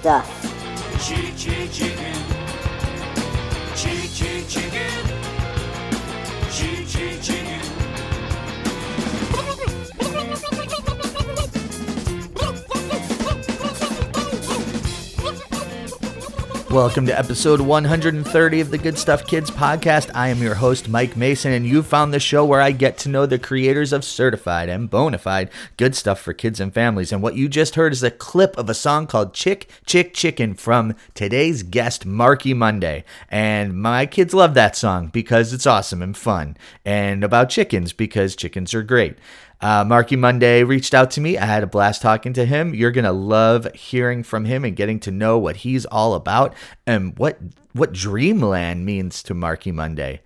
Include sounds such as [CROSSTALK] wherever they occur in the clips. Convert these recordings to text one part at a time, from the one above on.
Stuff. Welcome to episode 130 of the Good Stuff Kids podcast. I am your host, Mike Mason, and you found the show where I get to know the creators of certified and bona fide good stuff for kids and families. And what you just heard is a clip of a song called Chick, Chick, Chicken from today's guest, Marky Monday. And my kids love that song because it's awesome and fun, and about chickens because chickens are great. Uh, Marky Monday reached out to me. I had a blast talking to him. You're gonna love hearing from him and getting to know what he's all about and what what Dreamland means to Marky Monday.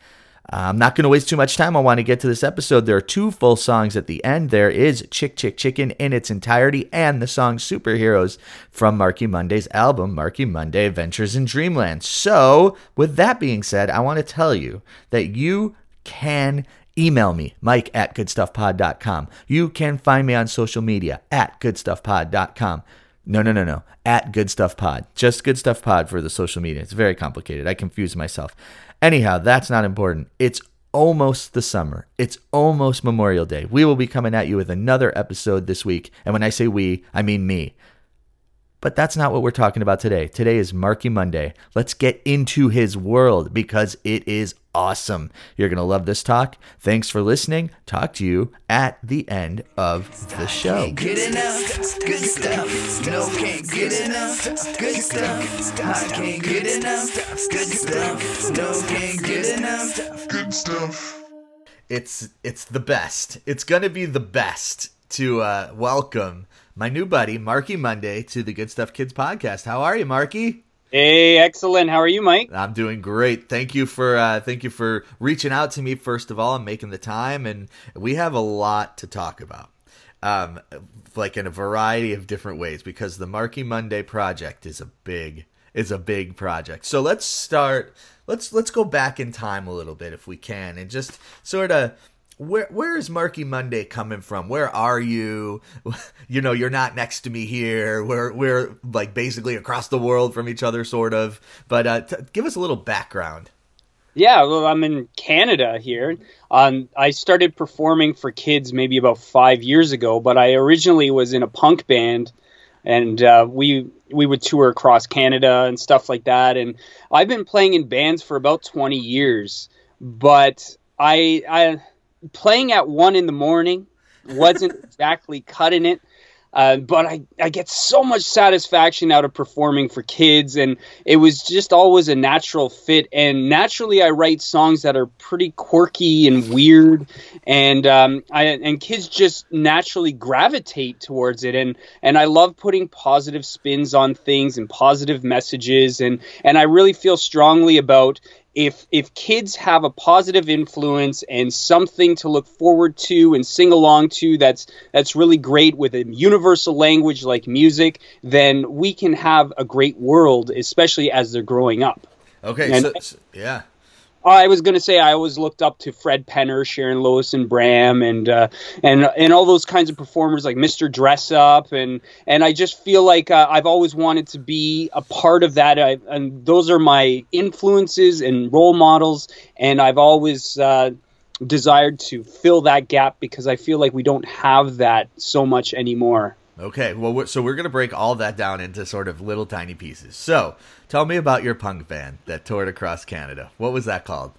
Uh, I'm not going to waste too much time. I want to get to this episode. There are two full songs at the end. There is Chick Chick Chicken in its entirety and the song Superheroes from Marky Monday's album, Marky Monday Adventures in Dreamland. So, with that being said, I want to tell you that you can email me, mike at goodstuffpod.com. You can find me on social media at goodstuffpod.com. No, no, no, no. At Good Stuff Pod. Just Good Stuff Pod for the social media. It's very complicated. I confuse myself. Anyhow, that's not important. It's almost the summer. It's almost Memorial Day. We will be coming at you with another episode this week. And when I say we, I mean me. But that's not what we're talking about today. Today is Marky Monday. Let's get into his world because it is awesome. You're going to love this talk. Thanks for listening. Talk to you at the end of the show. Good enough, good stuff. No, can't get enough. Good stuff. I can't get enough. Good stuff. No, can't get enough. Good stuff. It's it's the best. It's going to be the best to uh, welcome my new buddy Marky Monday to the Good Stuff Kids podcast. How are you, Marky? Hey, excellent. How are you, Mike? I'm doing great. Thank you for uh, thank you for reaching out to me first of all and making the time. And we have a lot to talk about, um, like in a variety of different ways because the Marky Monday project is a big is a big project. So let's start. Let's let's go back in time a little bit if we can, and just sort of where where is Marky Monday coming from? Where are you? [LAUGHS] You know, you're not next to me here. We're we're like basically across the world from each other, sort of. But uh, t- give us a little background. Yeah, well, I'm in Canada here. Um, I started performing for kids maybe about five years ago, but I originally was in a punk band, and uh, we we would tour across Canada and stuff like that. And I've been playing in bands for about 20 years, but I I playing at one in the morning wasn't [LAUGHS] exactly cutting it. Uh, but I, I get so much satisfaction out of performing for kids, and it was just always a natural fit. And naturally, I write songs that are pretty quirky and weird, and um, I and kids just naturally gravitate towards it. And and I love putting positive spins on things and positive messages, and and I really feel strongly about if if kids have a positive influence and something to look forward to and sing along to that's that's really great with a universal language like music then we can have a great world especially as they're growing up Okay, And- so, so- yeah. I was going to say I always looked up to Fred Penner, Sharon Lois, and Bram, and uh, and and all those kinds of performers like Mr. Dressup, and and I just feel like uh, I've always wanted to be a part of that, I, and those are my influences and role models, and I've always. Uh, desired to fill that gap because I feel like we don't have that so much anymore. Okay, well, we're, so we're gonna break all that down into sort of little tiny pieces. So, tell me about your punk band that toured across Canada. What was that called?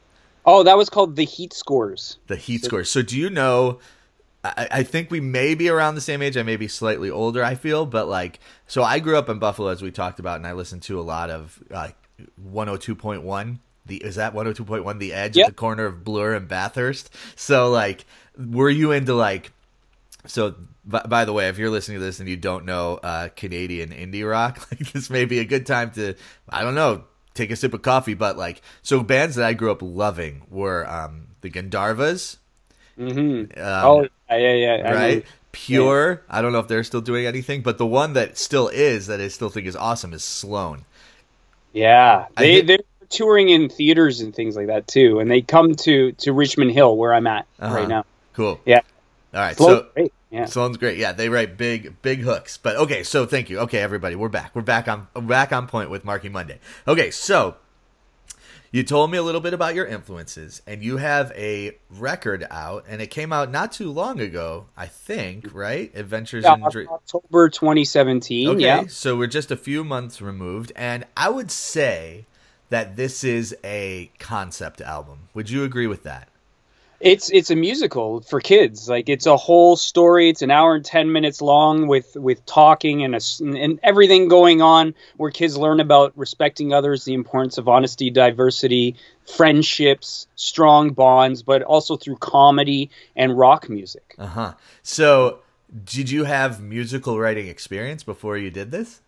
Oh, that was called the Heat Scores. The Heat Scores. So, do you know? I, I think we may be around the same age. I may be slightly older. I feel, but like, so I grew up in Buffalo, as we talked about, and I listened to a lot of like 102.1. The is that 102.1 The Edge Yep. at the corner of Bloor and Bathurst. So, like, were you into like? So, by, by the way, if you're listening to this and you don't know uh, Canadian indie rock, [LAUGHS] like this may be a good time to, I don't know, take a sip of coffee. But like, so bands that I grew up loving were um, the Gandharvas, Mm-hmm. um, oh, yeah, yeah, yeah. I know. right? Pure. I don't know if they're still doing anything, but the one that still is that I still think is awesome is Sloan. Yeah, they hit- they're touring in theaters and things like that too, and they come to to Richmond Hill where I'm at Uh-huh. right now. Cool. Yeah. All right. So great. Yeah. Sounds great. Yeah, they write big, big hooks. But okay, so thank you. Okay, everybody, we're back. We're back on back on point with Marky Monday. Okay, so you told me a little bit about your influences, and you have a record out, and it came out not too long ago, I think, right? Adventures Yeah, in Dream. October 2017. Okay, Yeah. so we're just a few months removed, and I would say that this is a concept album. Would you agree with that? It's it's a musical for kids. Like it's a whole story. It's an hour and ten minutes long with with talking and a and everything going on where kids learn about respecting others, the importance of honesty, diversity, friendships, strong bonds, but also through comedy and rock music. Uh huh. So, did you have musical writing experience before you did this?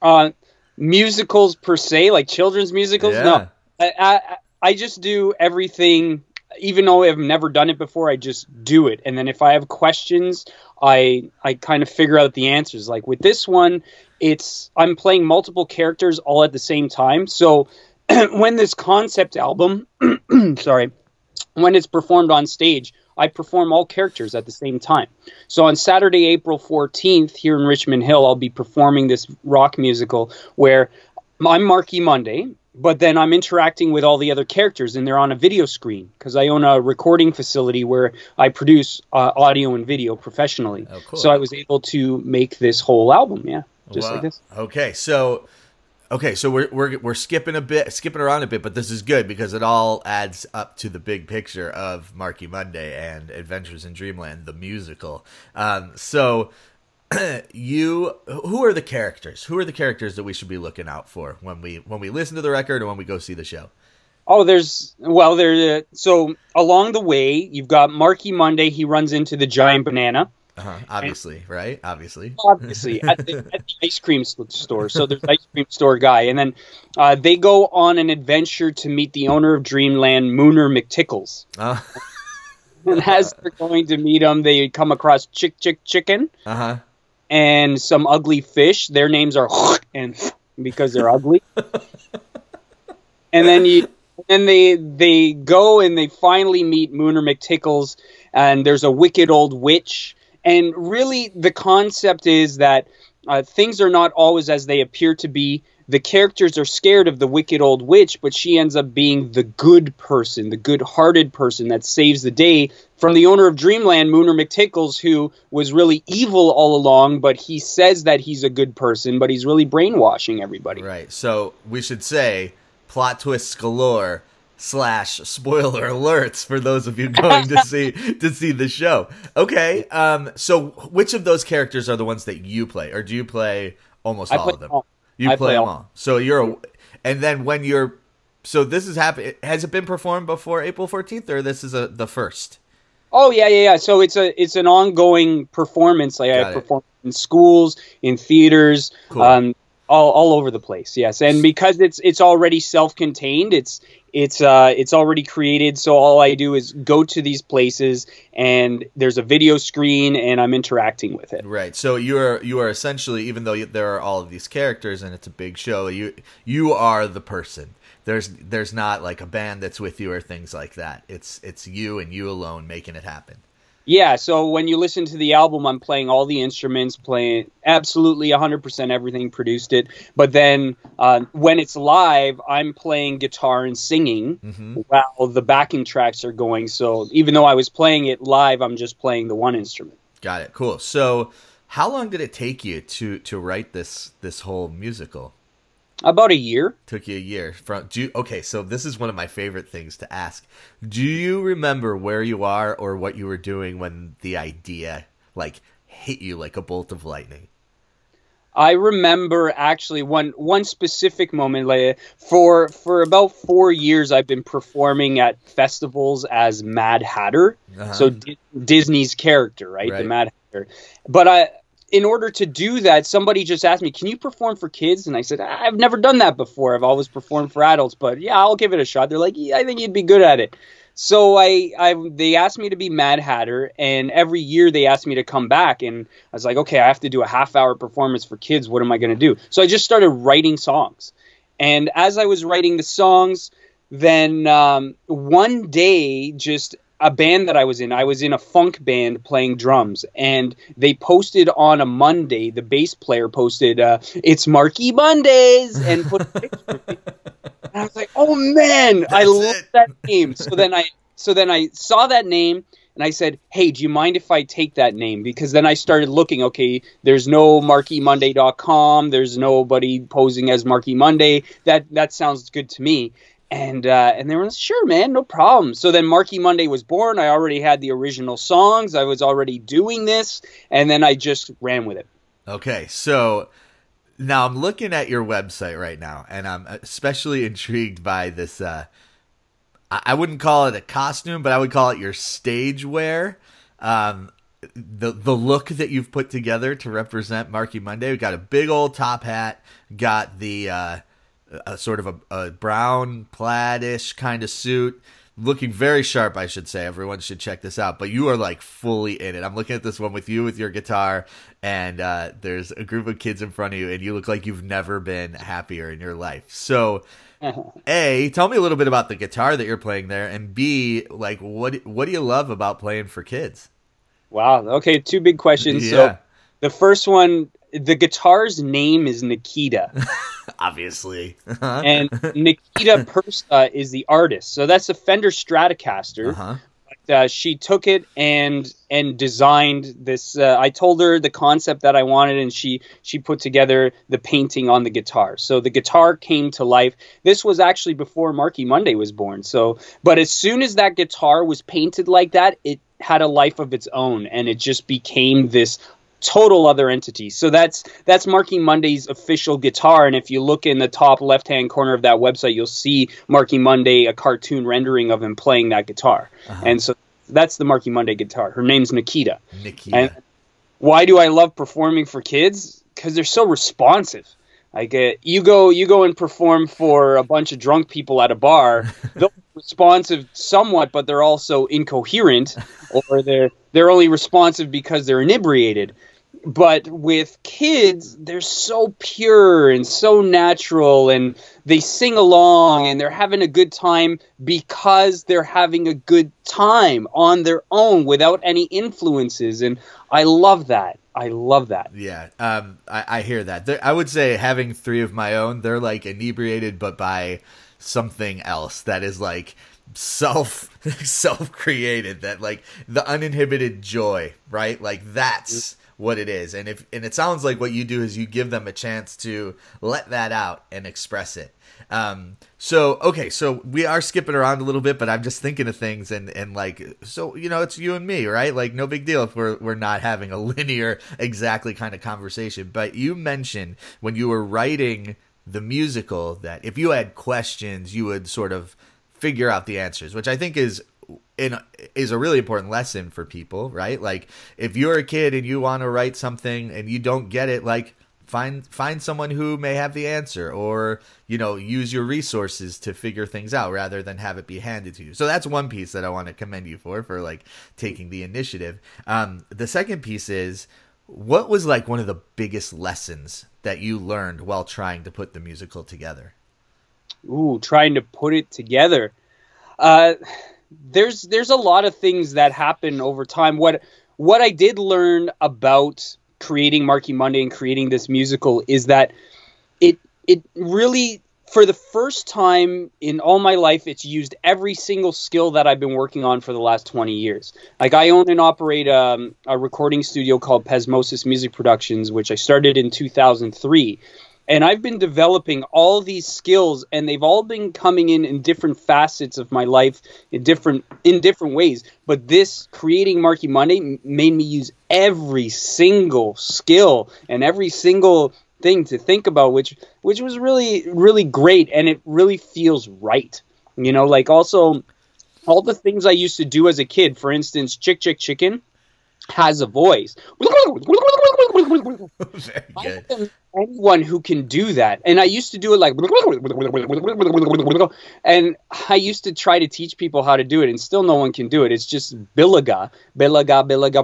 Uh, musicals per se, like children's musicals. Yeah. No, I, I I just do everything. Even though I've never done it before, I just do it. And then if I have questions, I I kind of figure out the answers. Like with this one, it's I'm playing multiple characters all at the same time. So [CLEARS THROAT] when this concept album, [CLEARS THROAT] sorry, when it's performed on stage, I perform all characters at the same time. So on Saturday, April 14th, here in Richmond Hill, I'll be performing this rock musical where I'm Marky Monday, but then I'm interacting with all the other characters and they're on a video screen because I own a recording facility where I produce uh, audio and video professionally. Oh, cool. So I was able to make this whole album, yeah, just Wow. like this. Okay, so okay, so we're we're we're skipping a bit, skipping around a bit, but this is good because it all adds up to the big picture of Marky Monday and Adventures in Dreamland, the musical. Um, so [CLEARS THROAT] you, who are the characters? Who are the characters that we should be looking out for when we when we listen to the record and when we go see the show? Oh, there's well, there. Uh, so along the way, you've got Marky Monday. He runs into the giant banana. Uh-huh. Obviously, right? Obviously. obviously at the, at the ice cream store. So there's ice cream store guy, and then uh, they go on an adventure to meet the owner of Dreamland, Mooner McTickles. Uh [LAUGHS] And as they're going to meet him, they come across Chick Chick Chicken Uh huh. And some ugly fish. Their names are [LAUGHS] and [LAUGHS] because they're ugly. and then you and they they go and they finally meet Mooner McTickles and there's a wicked old witch and really the concept is that uh, things are not always as they appear to be the characters are scared of the wicked old witch but she ends up being the good person the good-hearted person that saves the day from the owner of dreamland mooner mctickles who was really evil all along but he says that he's a good person but he's really brainwashing everybody Right. So we should say plot twists galore slash spoiler alerts for those of you going to see [LAUGHS] to see the show. Okay. Um. So which of those characters are the ones that you play, or do you play almost I all of them? all. You play, play them all. all. So you're, a, and then when you're, so this is happening. Has it been performed before April fourteenth, or this is a the first? Oh yeah, yeah, yeah. So it's a it's an ongoing performance. Like Got I perform in schools, in theaters, Cool. um, all all over the place. Yes, and because it's it's already self-contained, it's it's uh it's already created. So all I do is go to these places, and there's a video screen, and I'm interacting with it. Right. So you are you are essentially, even though there are all of these characters and it's a big show, you you are the person. There's there's not like a band that's with you or things like that. It's it's you and you alone making it happen. Yeah, so when you listen to the album, I'm playing all the instruments, playing absolutely 100% everything, produced it. But then uh, when it's live, I'm playing guitar and singing hmm while the backing tracks are going. So even though I was playing it live, I'm just playing the one instrument. Got it. Cool. So how long did it take you to to write this this whole musical? About a year. Took you a year from do you, okay, so this is one of my favorite things to ask. Do you remember where you are or what you were doing when the idea like hit you like a bolt of lightning? I remember actually one one specific moment. Like for for about four years, I've been performing at festivals as Mad Hatter. Uh-huh. so Di- Disney's character, right? Right. The Mad Hatter. But I, in order to do that, somebody just asked me, "Can you perform for kids?" And I said, "I've never done that before. I've always performed for adults, but yeah, I'll give it a shot." They're like, "Yeah, I think you'd be good at it." So I, I, they asked me to be Mad Hatter, and every year they asked me to come back, and I was like, "Okay, I have to do a half-hour performance for kids. What am I going to do?" So I just started writing songs, and as I was writing the songs, then um, one day, just a band that I was in. I was in a funk band playing drums, and they posted on a Monday. The bass player posted, uh, "It's Marky Mondays," and put a picture. And I was like, "Oh man, I That's love it. that name." So then I, so then I saw that name. And I said, "Hey, do you mind if I take that name?" Because then I started looking. Okay, there's no MarkyMonday.com. There's nobody posing as Marky Monday. That that sounds good to me. And uh, and they were like, sure, man, no problem. So then Marky Monday was born. I already had the original songs. I was already doing this, and then I just ran with it. Okay, so now I'm looking at your website right now, and I'm especially intrigued by this. Uh, I wouldn't call it a costume, but I would call it your stage wear. Um, the the look that you've put together to represent Marky Monday. We got a big old top hat, got the uh, a sort of a, a brown plaid-ish kind of suit, looking very sharp. I should say. Everyone should check this out. But you are like fully in it. I'm looking at this one with you with your guitar, and uh, there's a group of kids in front of you, and you look like you've never been happier in your life. So. [LAUGHS] A, tell me a little bit about the guitar that you're playing there, and B, like what what do you love about playing for kids? Wow. Okay, two big questions. Yeah. So the first one, the guitar's name is Nikita. [LAUGHS] Obviously, [LAUGHS] and Nikita [LAUGHS] Persa is the artist. So that's a Fender Stratocaster. uh-huh. Uh, she took it and and designed this. Uh, I told her the concept that I wanted, and she she put together the painting on the guitar. So the guitar came to life. This was actually before Marky Monday was born. So, but as soon as that guitar was painted like that, it had a life of its own, and it just became this total other entity. So that's that's Marky Monday's official guitar. And if you look in the top left hand corner of that website, you'll see Marky Monday, a cartoon rendering of him playing that guitar. And so that's the Marky Monday guitar. Her name's Nikita. Nikita. And why do I love performing for kids? Because they're so responsive. Like uh, you go, you go and perform for a bunch of drunk people at a bar. [LAUGHS] They'll be responsive somewhat, but they're also incoherent, or they're they're only responsive because they're inebriated. But with kids, they're so pure and so natural, and they sing along and they're having a good time because they're having a good time on their own without any influences. And I love that. I love that. Yeah, um, I, I hear that. There, I would say having three of my own, they're like inebriated, but by something else that is like self [LAUGHS] self created. That like the uninhibited joy, right? Like that's what it is. And if and it sounds like what you do is you give them a chance to let that out and express it. Um, so okay, so we are skipping around a little bit, but I'm just thinking of things and and like so you know it's you and me, right? Like no big deal if we're we're not having a [LAUGHS] linear exactly kind of conversation. But you mentioned when you were writing the musical that if you had questions, you would sort of figure out the answers, which I think is in is a really important lesson for people, right? Like if you're a kid and you want to write something and you don't get it, like find find someone who may have the answer or you know use your resources to figure things out rather than have it be handed to you so that's one piece that i want to commend you for for like taking the initiative um, the second piece is what was like one of the biggest lessons that you learned while trying to put the musical together Ooh, trying to put it together. Uh, there's there's a lot of things that happen over time. What what I did learn about creating Marky Monday and creating this musical is that it it really for the first time in all my life it's used every single skill that I've been working on for the last 20 years. Like I own and operate um, a recording studio called Pesmosis Music Productions which I started in 2003 and I've been developing all these skills, and they've all been coming in in different facets of my life, in different in different ways. But this creating Marky Monday made me use every single skill and every single thing to think about, which which was really really great, and it really feels right. You know, like also all the things I used to do as a kid. For instance, Chick Chick Chicken has a voice. [LAUGHS] very I good haven't, anyone who can do that. And I used to do it like, and I used to try to teach people how to do it, and still no one can do it. It's just bilaga, bilaga, bilaga.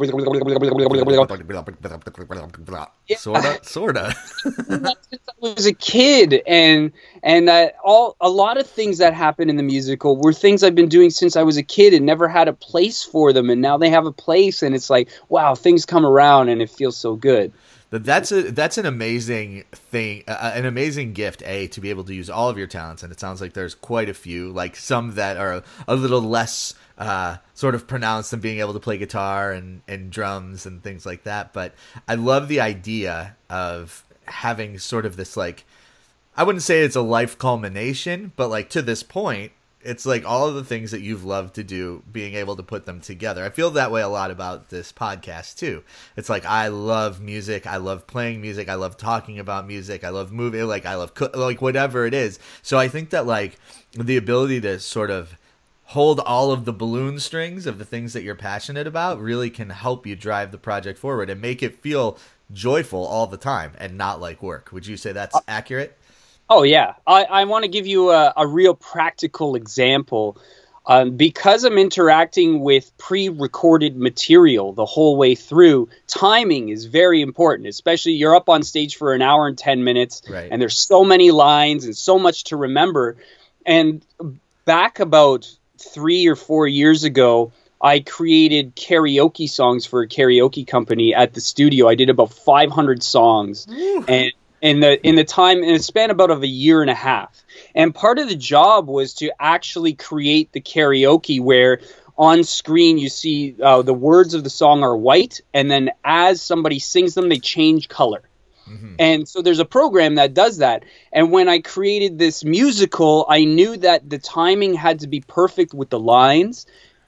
[LAUGHS] Sorta, sorta. I was a kid, and and uh, all a lot of things that happen in the musical were things I've been doing since I was a kid and never had a place for them, and now they have a place, and it's like, wow, things come around, and it feels so good. That's a that's an amazing thing, uh, an amazing gift. A to be able to use all of your talents, and it sounds like there's quite a few, like some that are a little less uh, sort of pronounced than being able to play guitar and and drums and things like that. But I love the idea of having sort of this like, I wouldn't say it's a life culmination, but like to this point, it's like all of the things that you've loved to do being able to put them together. I feel that way a lot about this podcast too. It's like i love music. I love playing music. I love talking about music. I love moving like i love co- like whatever it is. So i think that like the ability to sort of hold all of the balloon strings of the things that you're passionate about really can help you drive the project forward and make it feel joyful all the time and not like work. Would you say that's uh, accurate Oh yeah, I, I want to give you a, a real practical example. Um, because I'm interacting with pre-recorded material the whole way through, timing is very important. Especially you're up on stage for an hour and ten minutes, Right. and there's so many lines and so much to remember. And back about three or four years ago, I created karaoke songs for a karaoke company at the studio. I did about 500 songs, and in the in the time in a span about of a year and a half. And part of the job was to actually create the karaoke where on screen you see uh, the words of the song are white, and then as somebody sings them, they change color. And so there's a program that does that. And when I created this musical, I knew that the timing had to be perfect with the lines.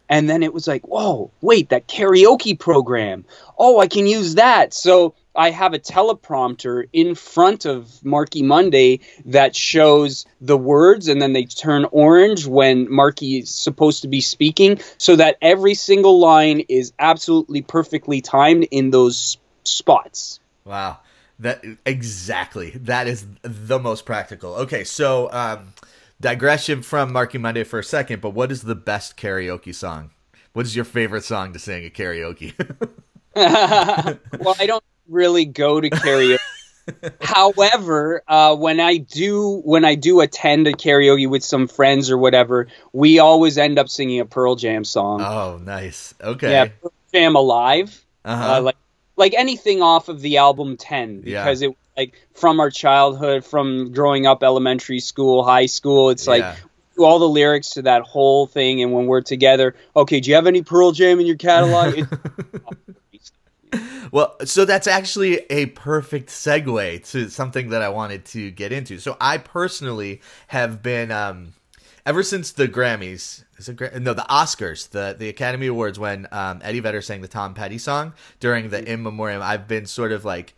And then it was like, whoa, wait, that karaoke program. Oh, I can use that. So I have a teleprompter in front of Marky Monday that shows the words and then they turn orange when Marky is supposed to be speaking so that every single line is absolutely perfectly timed in those spots. Wow. That exactly. That is the most practical. Okay, so um digression from Marky Monday for a second, but what is the best karaoke song? What is your favorite song to sing at karaoke? [LAUGHS] [LAUGHS] well, I don't really go to [LAUGHS] karaoke. However, uh, when I do when I do attend a karaoke with some friends or whatever, we always end up singing a Pearl Jam song. oh, nice. Okay. Yeah, Pearl Jam Alive. Uh-huh. Uh, like like anything off of the album 10 Yeah. because it like from our childhood from growing up elementary school high school it's like Yeah. all the lyrics to that whole thing and when we're together okay do you have any pearl jam in your catalog [LAUGHS] It's- Well, so that's actually a perfect segue to something that I wanted to get into. So I personally have been um ever since the Grammys, is it no, the Oscars, the the Academy Awards when um Eddie Vedder sang the Tom Petty song during the In Memoriam, I've been sort of like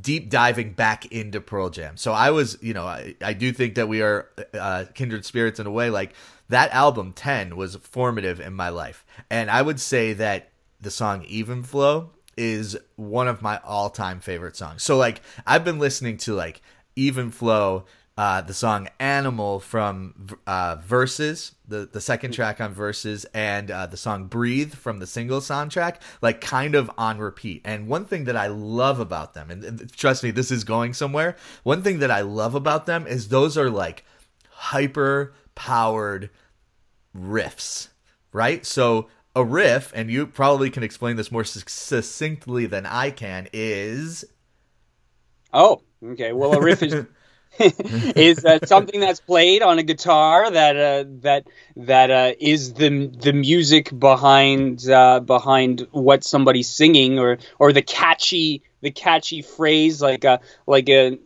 deep diving back into Pearl Jam. So I was, you know, I, I do think that we are uh, kindred spirits in a way. Like that album 10 was formative in my life. And I would say that the song Even Flow is one of my all time favorite songs. So like I've been listening to like Even Flow, uh, the song Animal from uh, Versus, the, the second track on Versus, and uh, the song Breathe from the Singles soundtrack, like kind of on repeat. And one thing that I love about them, and, and trust me, this is going somewhere. One thing that I love about them is those are like hyper powered riffs, right? So a riff, and you probably can explain this more succinctly than I can, is oh okay. Well a riff is [LAUGHS] is uh, something that's played on a guitar that uh, that that uh, is the the music behind uh, behind what somebody's singing or or the catchy the catchy phrase like a like a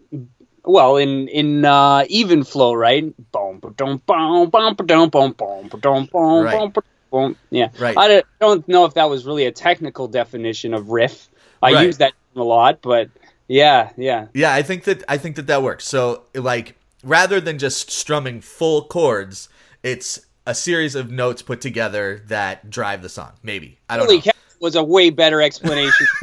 well in in uh, even flow right? Boom ba-dum, boom boom boom boom boom boom yeah Right. I don't, don't know if that was really a technical definition of riff I Right. use that a lot but yeah yeah Yeah, I think that I think that that works. So like rather than just strumming full chords, it's a series of notes put together that drive the song. Maybe I don't Holy know. cow, was a way better explanation. [LAUGHS]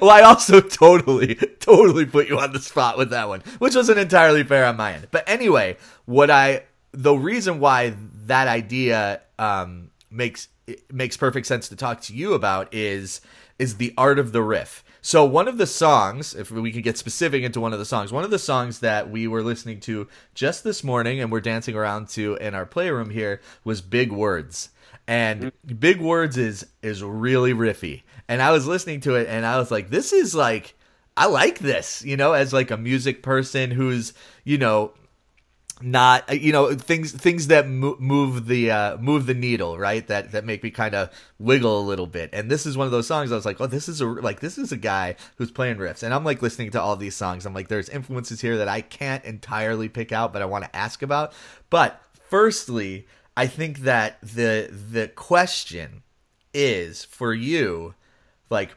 well, I also totally, totally put you on the spot with that one, which wasn't entirely fair on my end. But anyway, what I, the reason why that idea um, makes makes perfect sense to talk to you about is is the art of the riff. So one of the songs, if we can get specific into one of the songs, one of the songs that we were listening to just this morning and we're dancing around to in our playroom here was Big Words. And mm-hmm. Big Words is is really riffy. And I was listening to it and I was like, this is like I like this, you know, as like a music person who's, you know, not you know things things that mo- move the uh, move the needle right? That that make me kind of wiggle a little bit. And this is one of those songs i was like oh this is a like this is a guy who's playing riffs. And i'm like listening to all these songs. I'm like there's influences here that i can't entirely pick out but i want to ask about. But firstly i think that the the question is for you like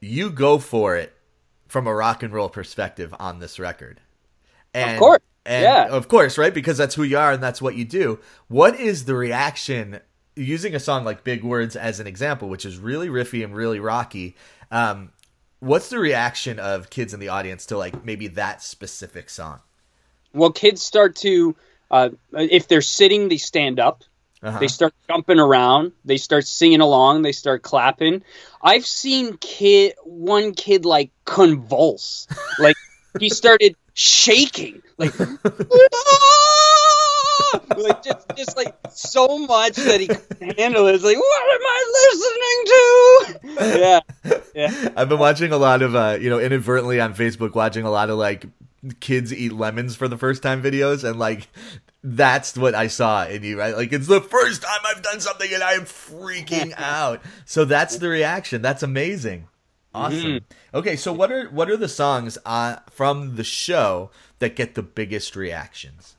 you go for it from a rock and roll perspective on this record. And Of course. And Yeah. of course, right? Because that's who you are and that's what you do. What is the reaction using a song like Big Words as an example, which is really riffy and really rocky? Um, what's the reaction of kids in the audience to like maybe that specific song? Well, kids start to, uh, if they're sitting, they stand up. Uh-huh. They start jumping around. They start singing along. They start clapping. I've seen kid one kid like convulse, [LAUGHS] like he started shaking, like [LAUGHS] like just just like so much that he couldn't handle it. It's like what am I listening to? Yeah, yeah. I've been watching a lot of, uh, you know, inadvertently on Facebook, watching a lot of like kids eat lemons for the first time videos, and like that's what I saw in you, right? Like it's the first time I've done something and I am freaking [LAUGHS] out. So that's the reaction. That's amazing. Awesome. Okay, so what are what are the songs uh, from the show that get the biggest reactions?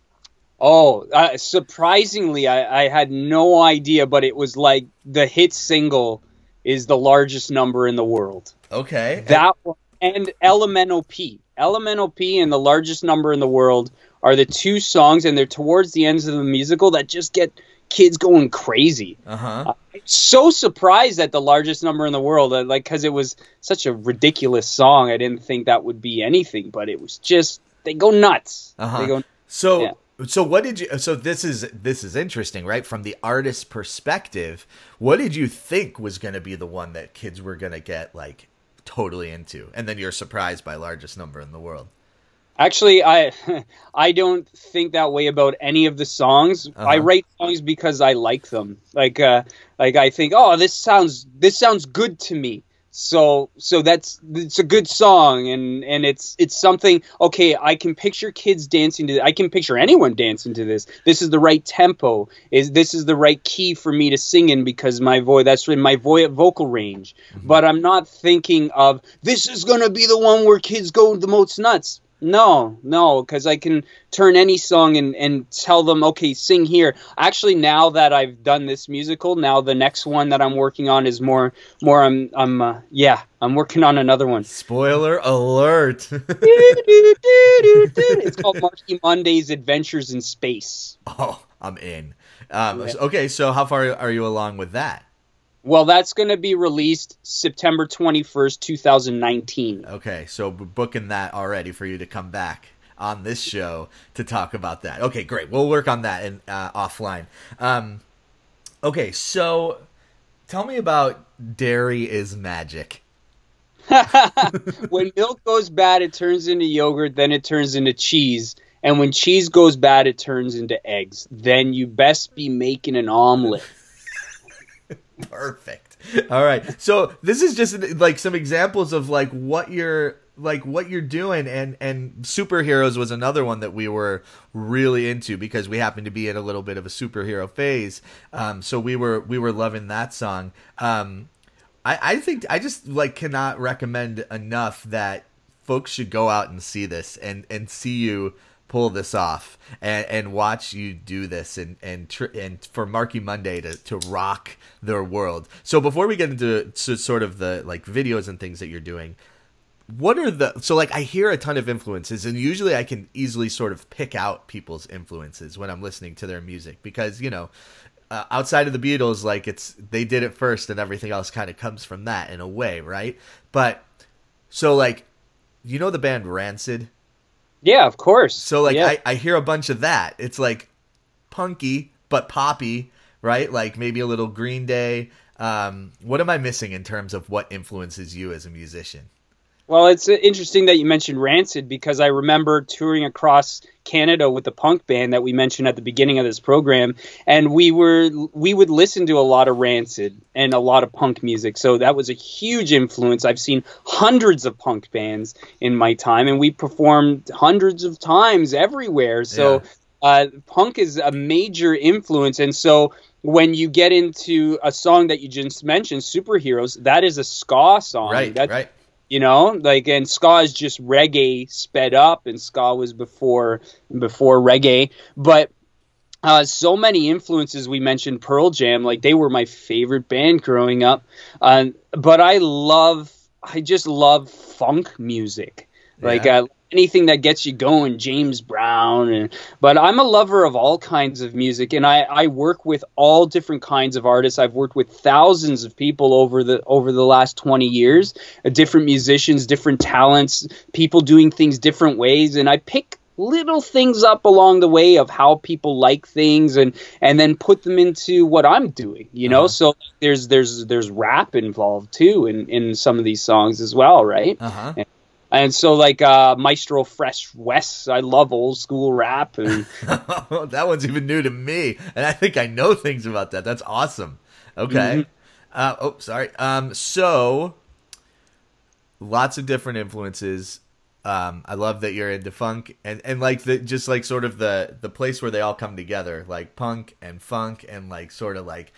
Oh, uh, surprisingly, I, I had no idea, but it was like the hit single is the largest number in the world. Okay, That one and Elemental P. Elemental P and the largest number in the world are the two songs, and they're towards the ends of the musical that just get kids going crazy. uh huh. So surprised at the largest number in the world, uh, like because it was such a ridiculous song. I didn't think that would be anything, but it was just they go nuts. Uh-huh. They go So Yeah. so what did you so this is this is interesting, right? From the artist's perspective, what did you think was going to be the one that kids were going to get like totally into? And then you're surprised by largest number in the world. Actually, I [LAUGHS] I don't think that way about any of the songs. I Uh-huh. write songs because I like them. Like uh like I think, "Oh, this sounds this sounds good to me." So so that's it's a good song and and it's it's something okay, I can picture kids dancing to I can picture anyone dancing to this. This is the right tempo. Is this is the right key for me to sing in because my voice that's in my vo- vocal range. But I'm not thinking of this is going to be the one where kids go the most nuts. No, no, because I can turn any song and, and tell them, okay, sing here. Actually, now that I've done this musical, now the next one that I'm working on is more, more. I'm, I'm, uh, yeah, I'm working on another one. Spoiler alert. [LAUGHS] it's called Marky Monday's Adventures in Space. oh, I'm in. Um, okay, so how far are you along with that? Well, that's going to be released September 21st, 2019. Okay, so we're booking that already for you to come back on this show to talk about that. Okay, great. We'll work on that in uh, offline. Um, okay, so tell me about dairy is magic. [LAUGHS] when milk goes bad, it turns into yogurt, then it turns into cheese. And when cheese goes bad, it turns into eggs. Then you best be making an omelet. [LAUGHS] Perfect. All right. So this is just like some examples of like what you're like what you're doing and and superheroes was another one that we were really into because we happened to be in a little bit of a superhero phase. Um so we were we were loving that song. Um I I think I just like cannot recommend enough that folks should go out and see this and and see you pull this off and, and watch you do this and and tr- and for Marky Monday to, to rock their world. So before we get into so sort of the like videos and things that you're doing, what are the so like I hear a ton of influences and usually I can easily sort of pick out people's influences when I'm listening to their music because you know uh, outside of the Beatles like it's they did it first and everything else kind of comes from that in a way, right? But So like, you know the band Rancid. Yeah, of course. So like, yeah. I, I hear a bunch of that. It's like punky but poppy, right? Like maybe a little Green Day. Um, what am I missing in terms of what influences you as a musician? Well, it's uh, interesting that you mentioned Rancid because I remember touring across Canada with the punk band that we mentioned at the beginning of this program, and we were we would listen to a lot of Rancid and a lot of punk music. So that was a huge influence. I've seen hundreds of punk bands in my time, and we performed hundreds of times everywhere. So Yeah. uh, punk is a major influence, and so when you get into a song that you just mentioned, "Superheroes," that is a ska song. Right, That's right. You know like and ska is just reggae sped up and ska was before before reggae. But uh, so many influences we mentioned pearl jam like they were my favorite band growing up. Uh, but i love i just love funk music. Like Yeah. Anything that gets you going james brown and but i'm a lover of all kinds of music and i i work with all different kinds of artists i've worked with thousands of people over the over the last 20 years uh, different musicians different talents people doing things different ways and i pick little things up along the way of how people like things and and then put them into what i'm doing you know Uh-huh. so there's there's there's rap involved too in in some of these songs as well right Uh huh. And so like uh Maestro Fresh Wes i love old school rap and [LAUGHS] that one's even new to me, and I think I know things about that. That's awesome. Okay. Uh, oh, sorry. Um, so lots of different influences. Um, I love that you're into funk and, and like the just like sort of the the place where they all come together, like punk and funk and like sort of like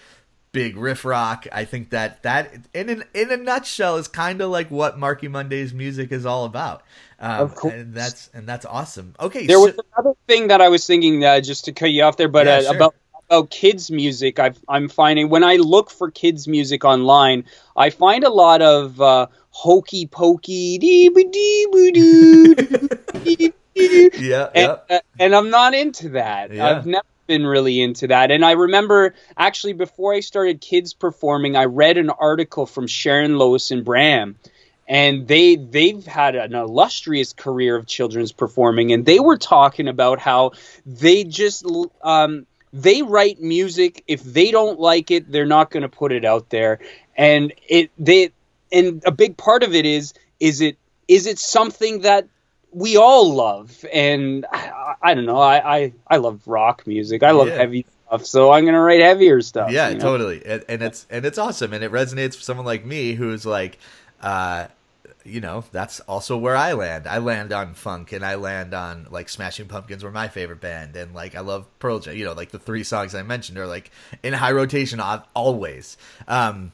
big riff rock. I think that that in an, in a nutshell is kind of like what Marky Monday's music is all about. Um, Of course. and that's and that's awesome. Okay, there so- was another thing that i was thinking uh, just to cut you off there but Yeah, uh, sure. about about kids music I've, i'm finding when i look for kids music online i find a lot of uh, hokey pokey dee boo dee boo doo, dee boo doo. yeah, and, yeah. uh, and I'm not into that. Yeah. I've never been really into that. And I remember actually before I started kids performing, I read an article from Sharon Lois and Bram. And they they've had an illustrious career of children's performing, and they were talking about how they just um, they write music. If they don't like it, they're not going to put it out there. And it they and a big part of it is is it is it something that we all love and I, I don't know I, I I love rock music. I love Yeah. heavy stuff so I'm gonna write heavier stuff yeah you know? totally. And, and it's and it's awesome and it resonates for someone like me who's like uh you know that's also where i land. I land on funk and i land on like smashing pumpkins were my favorite band and like i love pearl jam you know like the three songs i mentioned are like in high rotation always. Um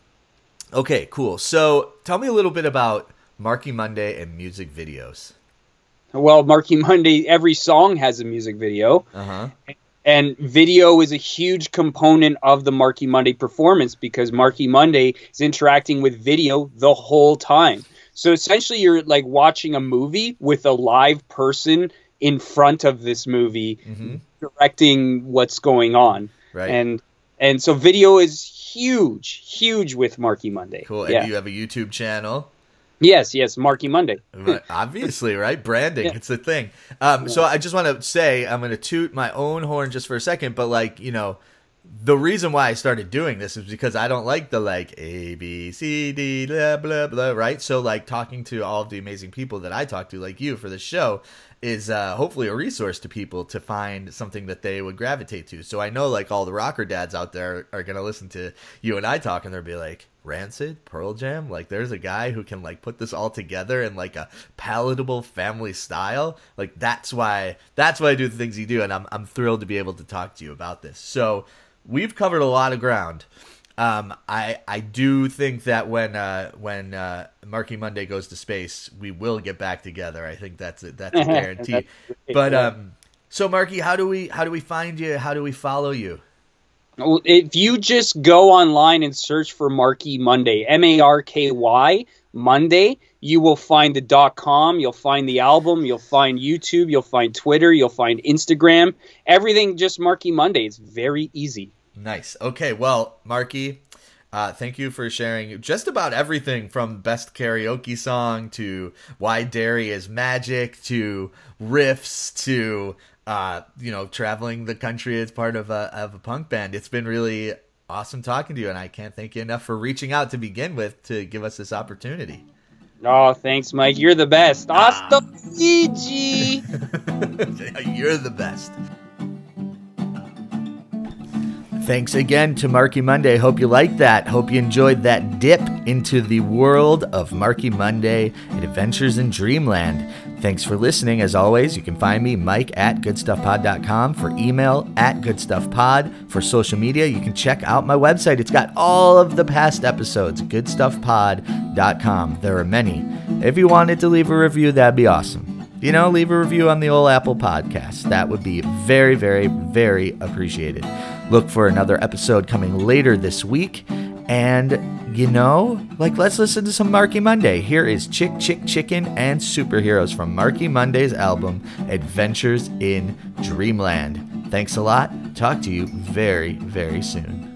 okay cool. So tell me a little bit about marky monday and music videos well Marky Monday every song has a music video uh-huh and video is a huge component of the Marky Monday performance because Marky Monday is interacting with video the whole time. So essentially, you're like watching a movie with a live person in front of this movie, Mhm. directing what's going on. right And and so video is huge, huge with Marky Monday. cool and Yeah. you have a youtube channel yes, yes, Marky Monday. Right, Obviously, right? Branding, it's the thing. Um, so I just want to say, I'm going to toot my own horn just for a second, but like, you know, the reason why I started doing this is because I don't like the like A B C D blah blah blah, right? So like talking to all of the amazing people that I talk to, like you, for the show, is uh, hopefully a resource to people to find something that they would gravitate to. So I know like all the rocker dads out there are gonna listen to you and I talk, and they'll be like, Rancid, Pearl Jam, like there's a guy who can like put this all together in like a palatable family style. Like that's why that's why I do the things you do, and I'm I'm thrilled to be able to talk to you about this. So we've covered a lot of ground. Um, I I do think that when uh, when uh, Marky Monday goes to space, we will get back together. I think that's a, that's a [LAUGHS] guarantee. That's great, but yeah. um, so Marky, how do we how do we find you? How do we follow you? If you just go online and search for Marky Monday, M A R K Y Monday, you will find the dot com, you'll find the album, you'll find YouTube, you'll find Twitter, you'll find Instagram, everything just Marky Monday. It's very easy. Nice. Okay. Well, Marky, Uh, thank you for sharing just about everything from best karaoke song to why dairy is magic to riffs to uh, you know traveling the country as part of a of a punk band. It's been really awesome talking to you, and I can't thank you enough for reaching out to begin with to give us this opportunity. Oh, thanks, Mike. You're the best. Hasta Fiji. [LAUGHS] You're the best. Thanks again to Marky Monday. Hope you liked that. Hope you enjoyed that dip into the world of Marky Monday and Adventures in Dreamland. Thanks for listening. As always, you can find me, Mike, at goodstuffpod.com for email at goodstuffpod. For social media, you can check out my website. It's got all of the past episodes, goodstuffpod.com. There are many. If you wanted to leave a review, that'd be awesome you know, leave a review on the old Apple podcast. That would be very, very, very appreciated. Look for another episode coming later this week. And, you know, like, let's listen to some Marky Monday. Here is Chick, Chick, Chicken, and Superheroes from Marky Monday's album, Adventures in Dreamland. Thanks a lot. Talk to you very, very soon.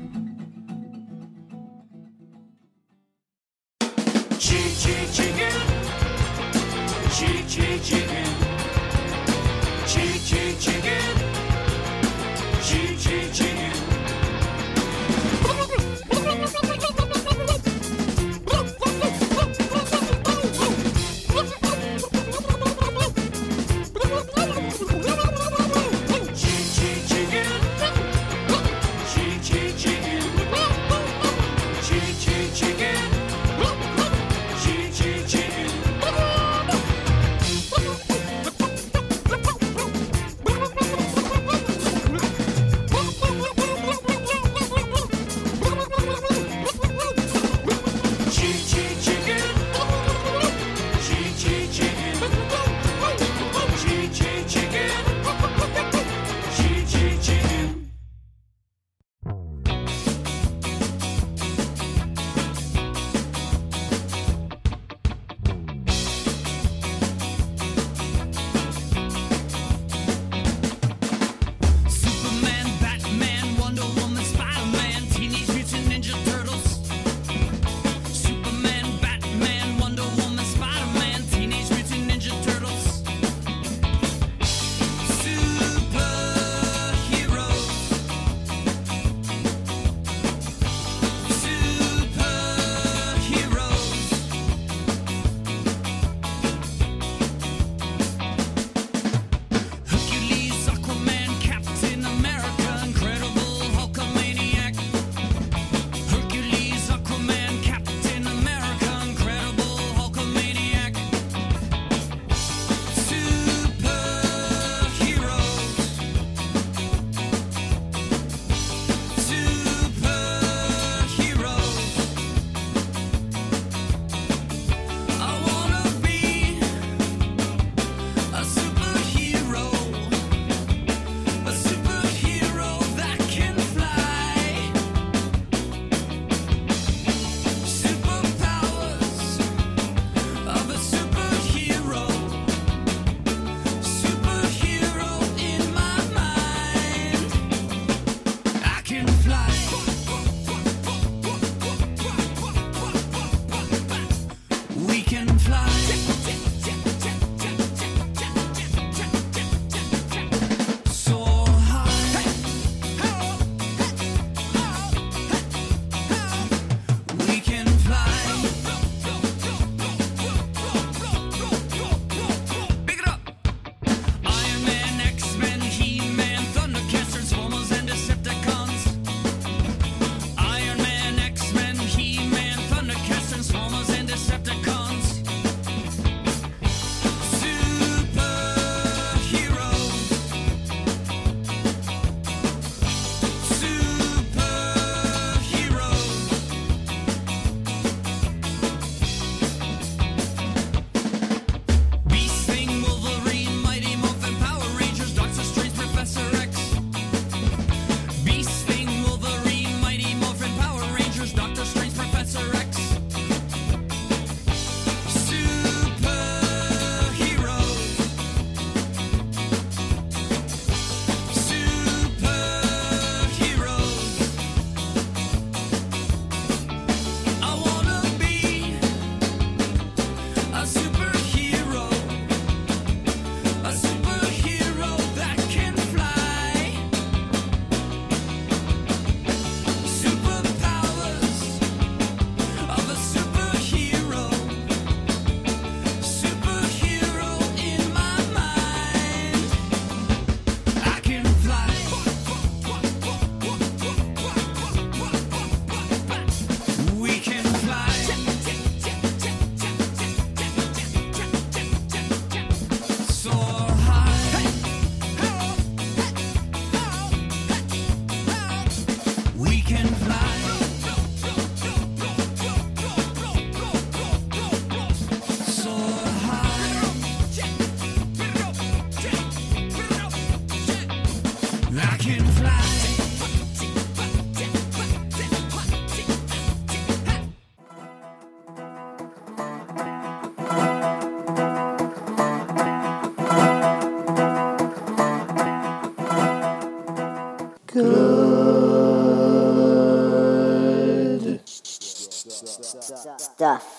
Stuff.